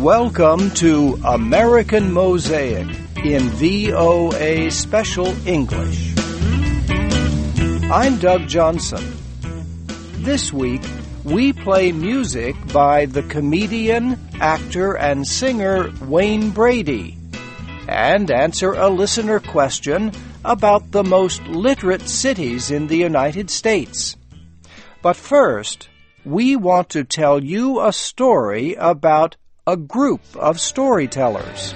Welcome to American Mosaic in VOA Special English. I'm Doug Johnson. This week, we play music by the comedian, actor, and singer Wayne Brady and answer a listener question about the most literate cities in the United States. But first, we want to tell you a story about a group of storytellers.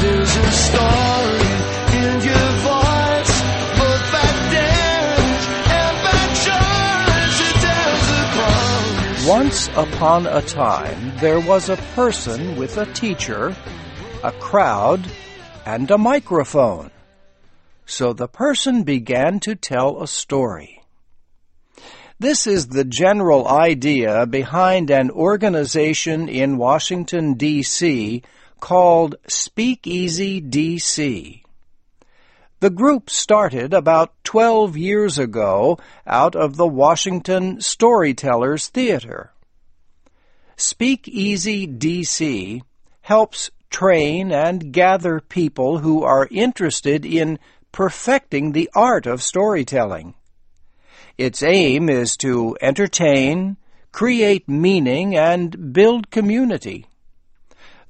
There's a story in your voice, both bad damage and bad choice. It tells the crime. Once upon a time, there was a person with a teacher, a crowd, and a microphone. So the person began to tell a story. This is the general idea behind an organization in Washington, D.C. called Speakeasy DC. The group started about 12 years ago out of the Washington Storytellers Theater. Speakeasy DC helps train and gather people who are interested in perfecting the art of storytelling. Its aim is to entertain, create meaning, and build community.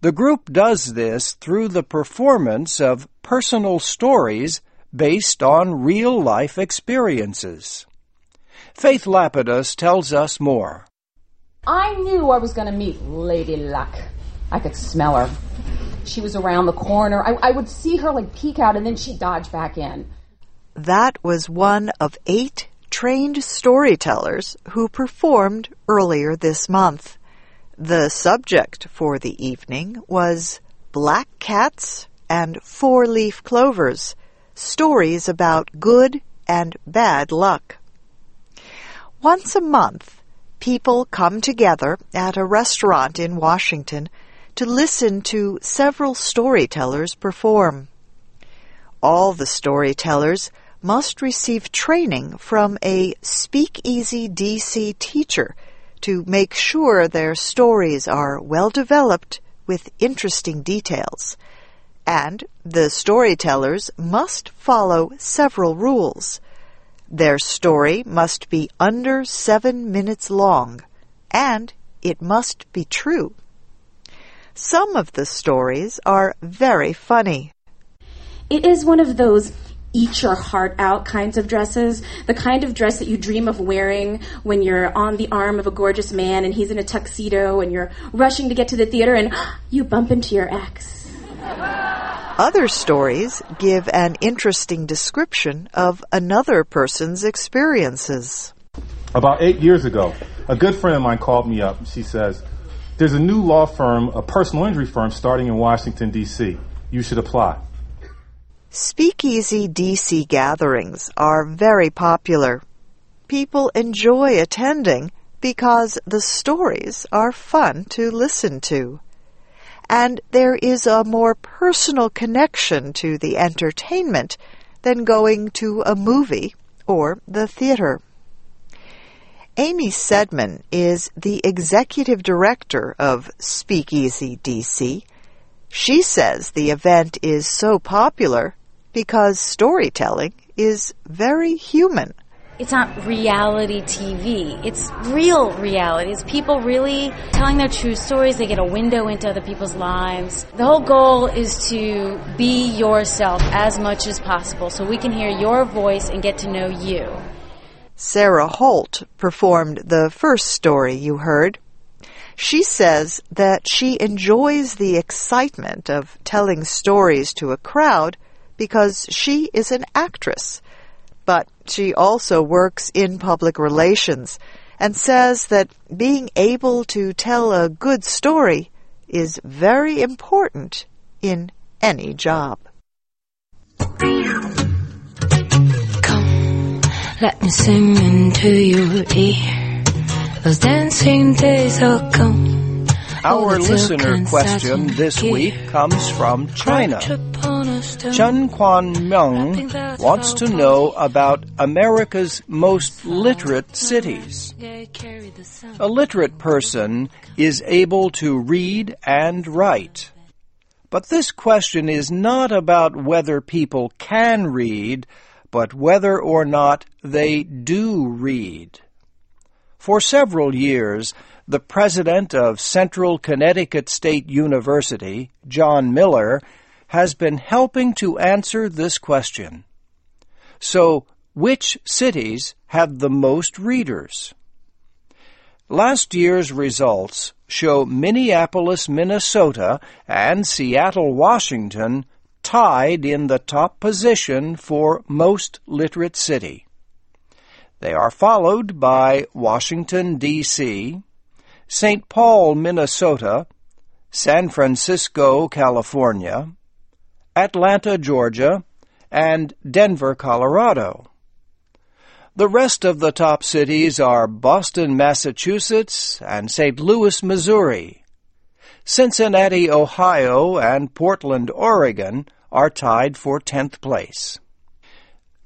The group does this through the performance of personal stories based on real life experiences. Faith Lapidus tells us more. I knew I was going to meet Lady Luck. I could smell her. She was around the corner. I, I would see her like peek out and then she'd dodge back in. That was one of eight trained storytellers who performed earlier this month. The subject for the evening was Black Cats and Four Leaf Clovers Stories about Good and Bad Luck. Once a month, people come together at a restaurant in Washington to listen to several storytellers perform. All the storytellers must receive training from a Speakeasy DC teacher to make sure their stories are well developed with interesting details. And the storytellers must follow several rules. Their story must be under seven minutes long, and it must be true. Some of the stories are very funny. It is one of those eat your heart out kinds of dresses, the kind of dress that you dream of wearing when you're on the arm of a gorgeous man and he's in a tuxedo and you're rushing to get to the theater and you bump into your ex. Other stories give an interesting description of another person's experiences. About eight years ago, a good friend of mine called me up. She says, There's a new law firm, a personal injury firm, starting in Washington, D.C. You should apply. Speakeasy DC gatherings are very popular. People enjoy attending because the stories are fun to listen to. And there is a more personal connection to the entertainment than going to a movie or the theater. Amy Saidman is the executive director of Speakeasy DC. She says the event is so popular because storytelling is very human. It's not reality TV. It's real reality. It's people really telling their true stories. They get a window into other people's lives. The whole goal is to be yourself as much as possible so we can hear your voice and get to know you. Sarah Holt performed the first story you heard. She says that she enjoys the excitement of telling stories to a crowd because she is an actress. But she also works in public relations and says that being able to tell a good story is very important in any job. Come, let me sing into your ear. Those dancing days are gone. Our listener question this week comes from China. Chun Kwan Myung wants to know about America's most literate cities. A literate person is able to read and write. But this question is not about whether people can read, but whether or not they do read. For several years, the president of Central Connecticut State University, John Miller, has been helping to answer this question. So, which cities have the most readers? Last year's results show Minneapolis, Minnesota and Seattle, Washington tied in the top position for most literate city. They are followed by Washington, D.C., St. Paul, Minnesota, San Francisco, California, Atlanta, Georgia, and Denver, Colorado. The rest of the top cities are Boston, Massachusetts, and St. Louis, Missouri. Cincinnati, Ohio, and Portland, Oregon are tied for 10th place.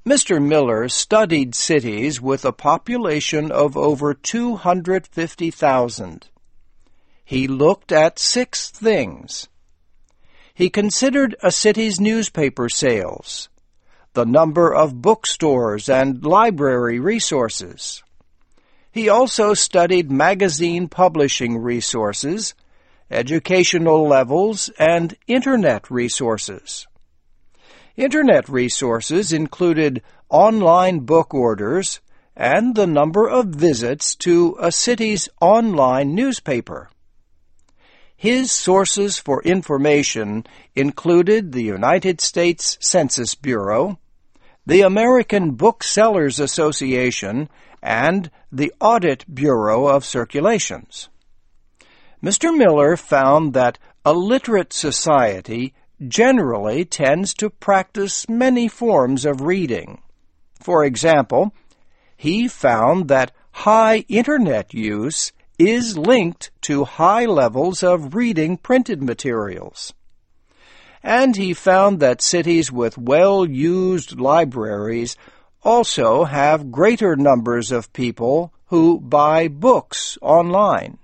Mr. Miller studied cities with a population of over 250,000. He looked at six things. He considered a city's newspaper sales, the number of bookstores and library resources. He also studied magazine publishing resources, educational levels, and Internet resources. Internet resources included online book orders and the number of visits to a city's online newspaper. His sources for information included the United States Census Bureau, the American Booksellers Association, and the Audit Bureau of Circulations. Mr. Miller found that a literate society generally tends to practice many forms of reading. For example, he found that high Internet use is linked to high levels of reading printed materials. And he found that cities with well-used libraries also have greater numbers of people who buy books online.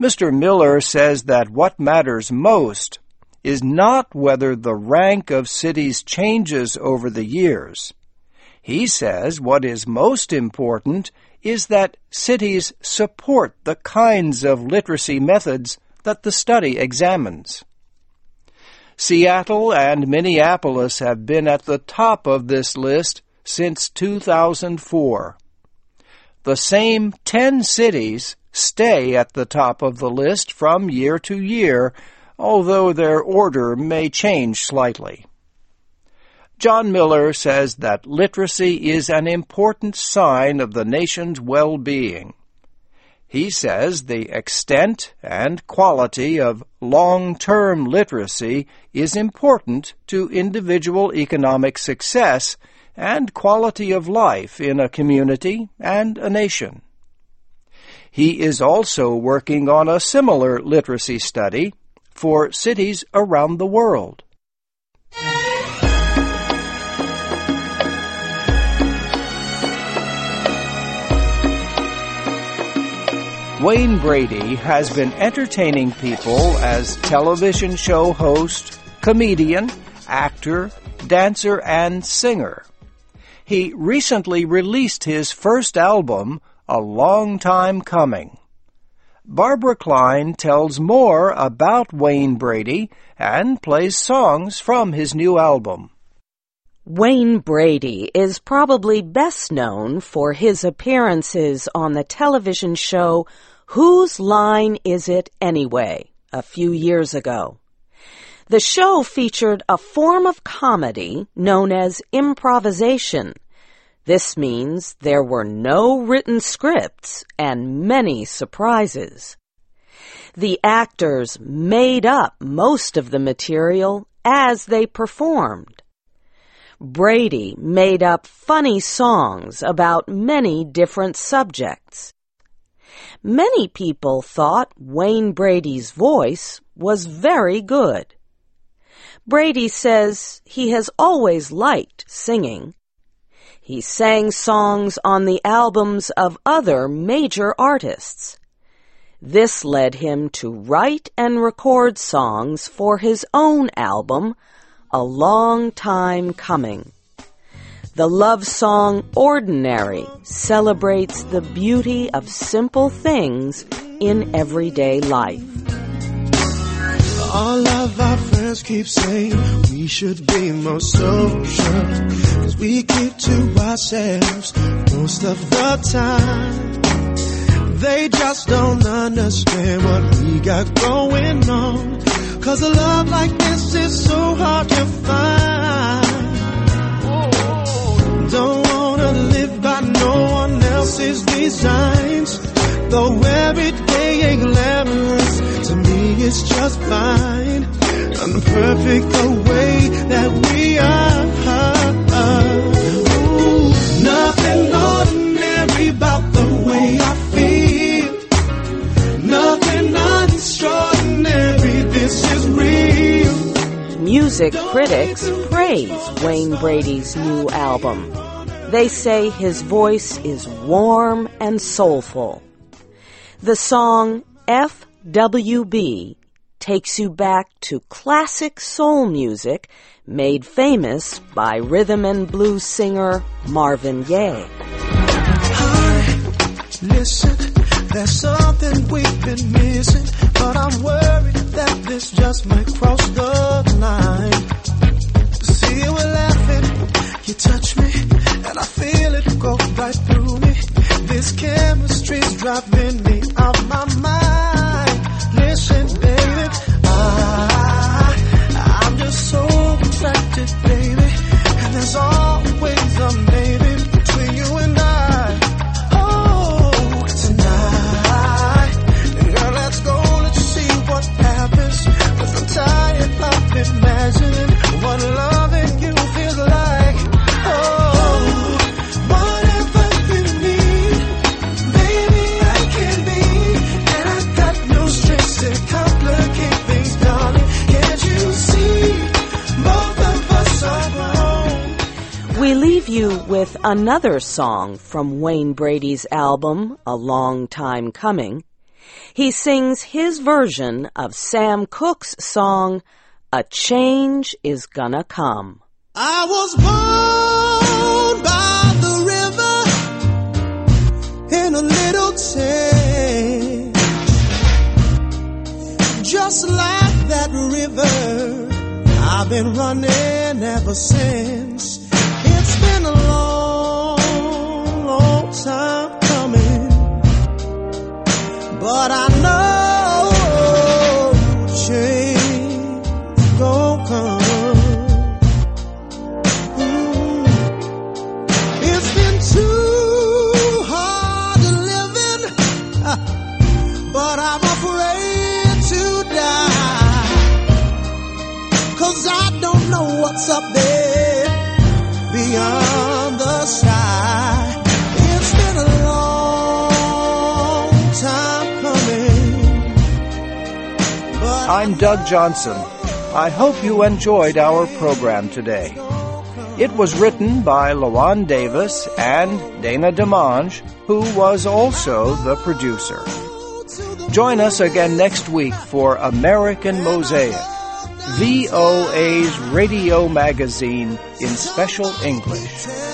Mr. Miller says that what matters most is not whether the rank of cities changes over the years. He says what is most important is that cities support the kinds of literacy methods that the study examines. Seattle and Minneapolis have been at the top of this list since 2004. The same 10 cities stay at the top of the list from year to year although their order may change slightly. John Miller says that literacy is an important sign of the nation's well-being. He says the extent and quality of long-term literacy is important to individual economic success and quality of life in a community and a nation. He is also working on a similar literacy study for cities around the world. Wayne Brady has been entertaining people as television show host, comedian, actor, dancer, and singer. He recently released his first album, A Long Time Coming. Barbara Klein tells more about Wayne Brady and plays songs from his new album. Wayne Brady is probably best known for his appearances on the television show Whose Line Is It Anyway? a few years ago. The show featured a form of comedy known as improvisation this means there were no written scripts and many surprises. The actors made up most of the material as they performed. Brady made up funny songs about many different subjects. Many people thought Wayne Brady's voice was very good. Brady says he has always liked singing. He sang songs on the albums of other major artists. This led him to write and record songs for his own album, A Long Time Coming. The love song Ordinary celebrates the beauty of simple things in everyday life. All of our friends keep saying we should be more social. Cause we keep to ourselves most of the time. They just don't understand what we got going on. Cause a love like this is so hard to find. Don't wanna live by no one else's designs. Though every day ain't glamorous, to me it's just fine. The way that we are. Ooh, nothing ordinary about the way I feel. Nothing extraordinary, this is real. Music critics praise Wayne Brady's new album. They say his voice is warm and soulful. The song FWB takes you back to classic soul music made famous by rhythm and blues singer Marvin Gaye. Listen, there's something we've been missing, but I'm worried that this just might cross the line. See, we're laughing, you touch me, and I feel it go right through me. This chemistry's driving me out my with another song from Wayne Brady's album, A Long Time Coming. He sings his version of Sam Cooke's song, A Change Is Gonna Come. I was born by the river in a little tent. Just like that river, I've been running ever since. But I know change gon' come. It's been too hard living, but I'm afraid to die. Cause I don't know what's up there beyond I'm Doug Johnson. I hope you enjoyed our program today. It was written by Lawan Davis and Dana DeMange, who was also the producer. Join us again next week for American Mosaic, VOA's radio magazine in special English.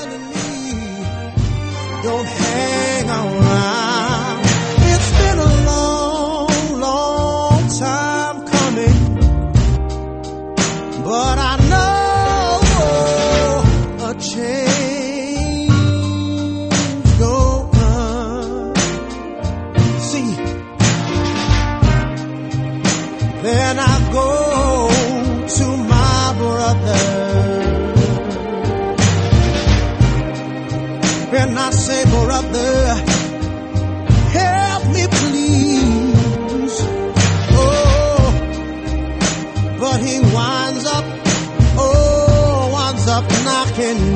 up knocking.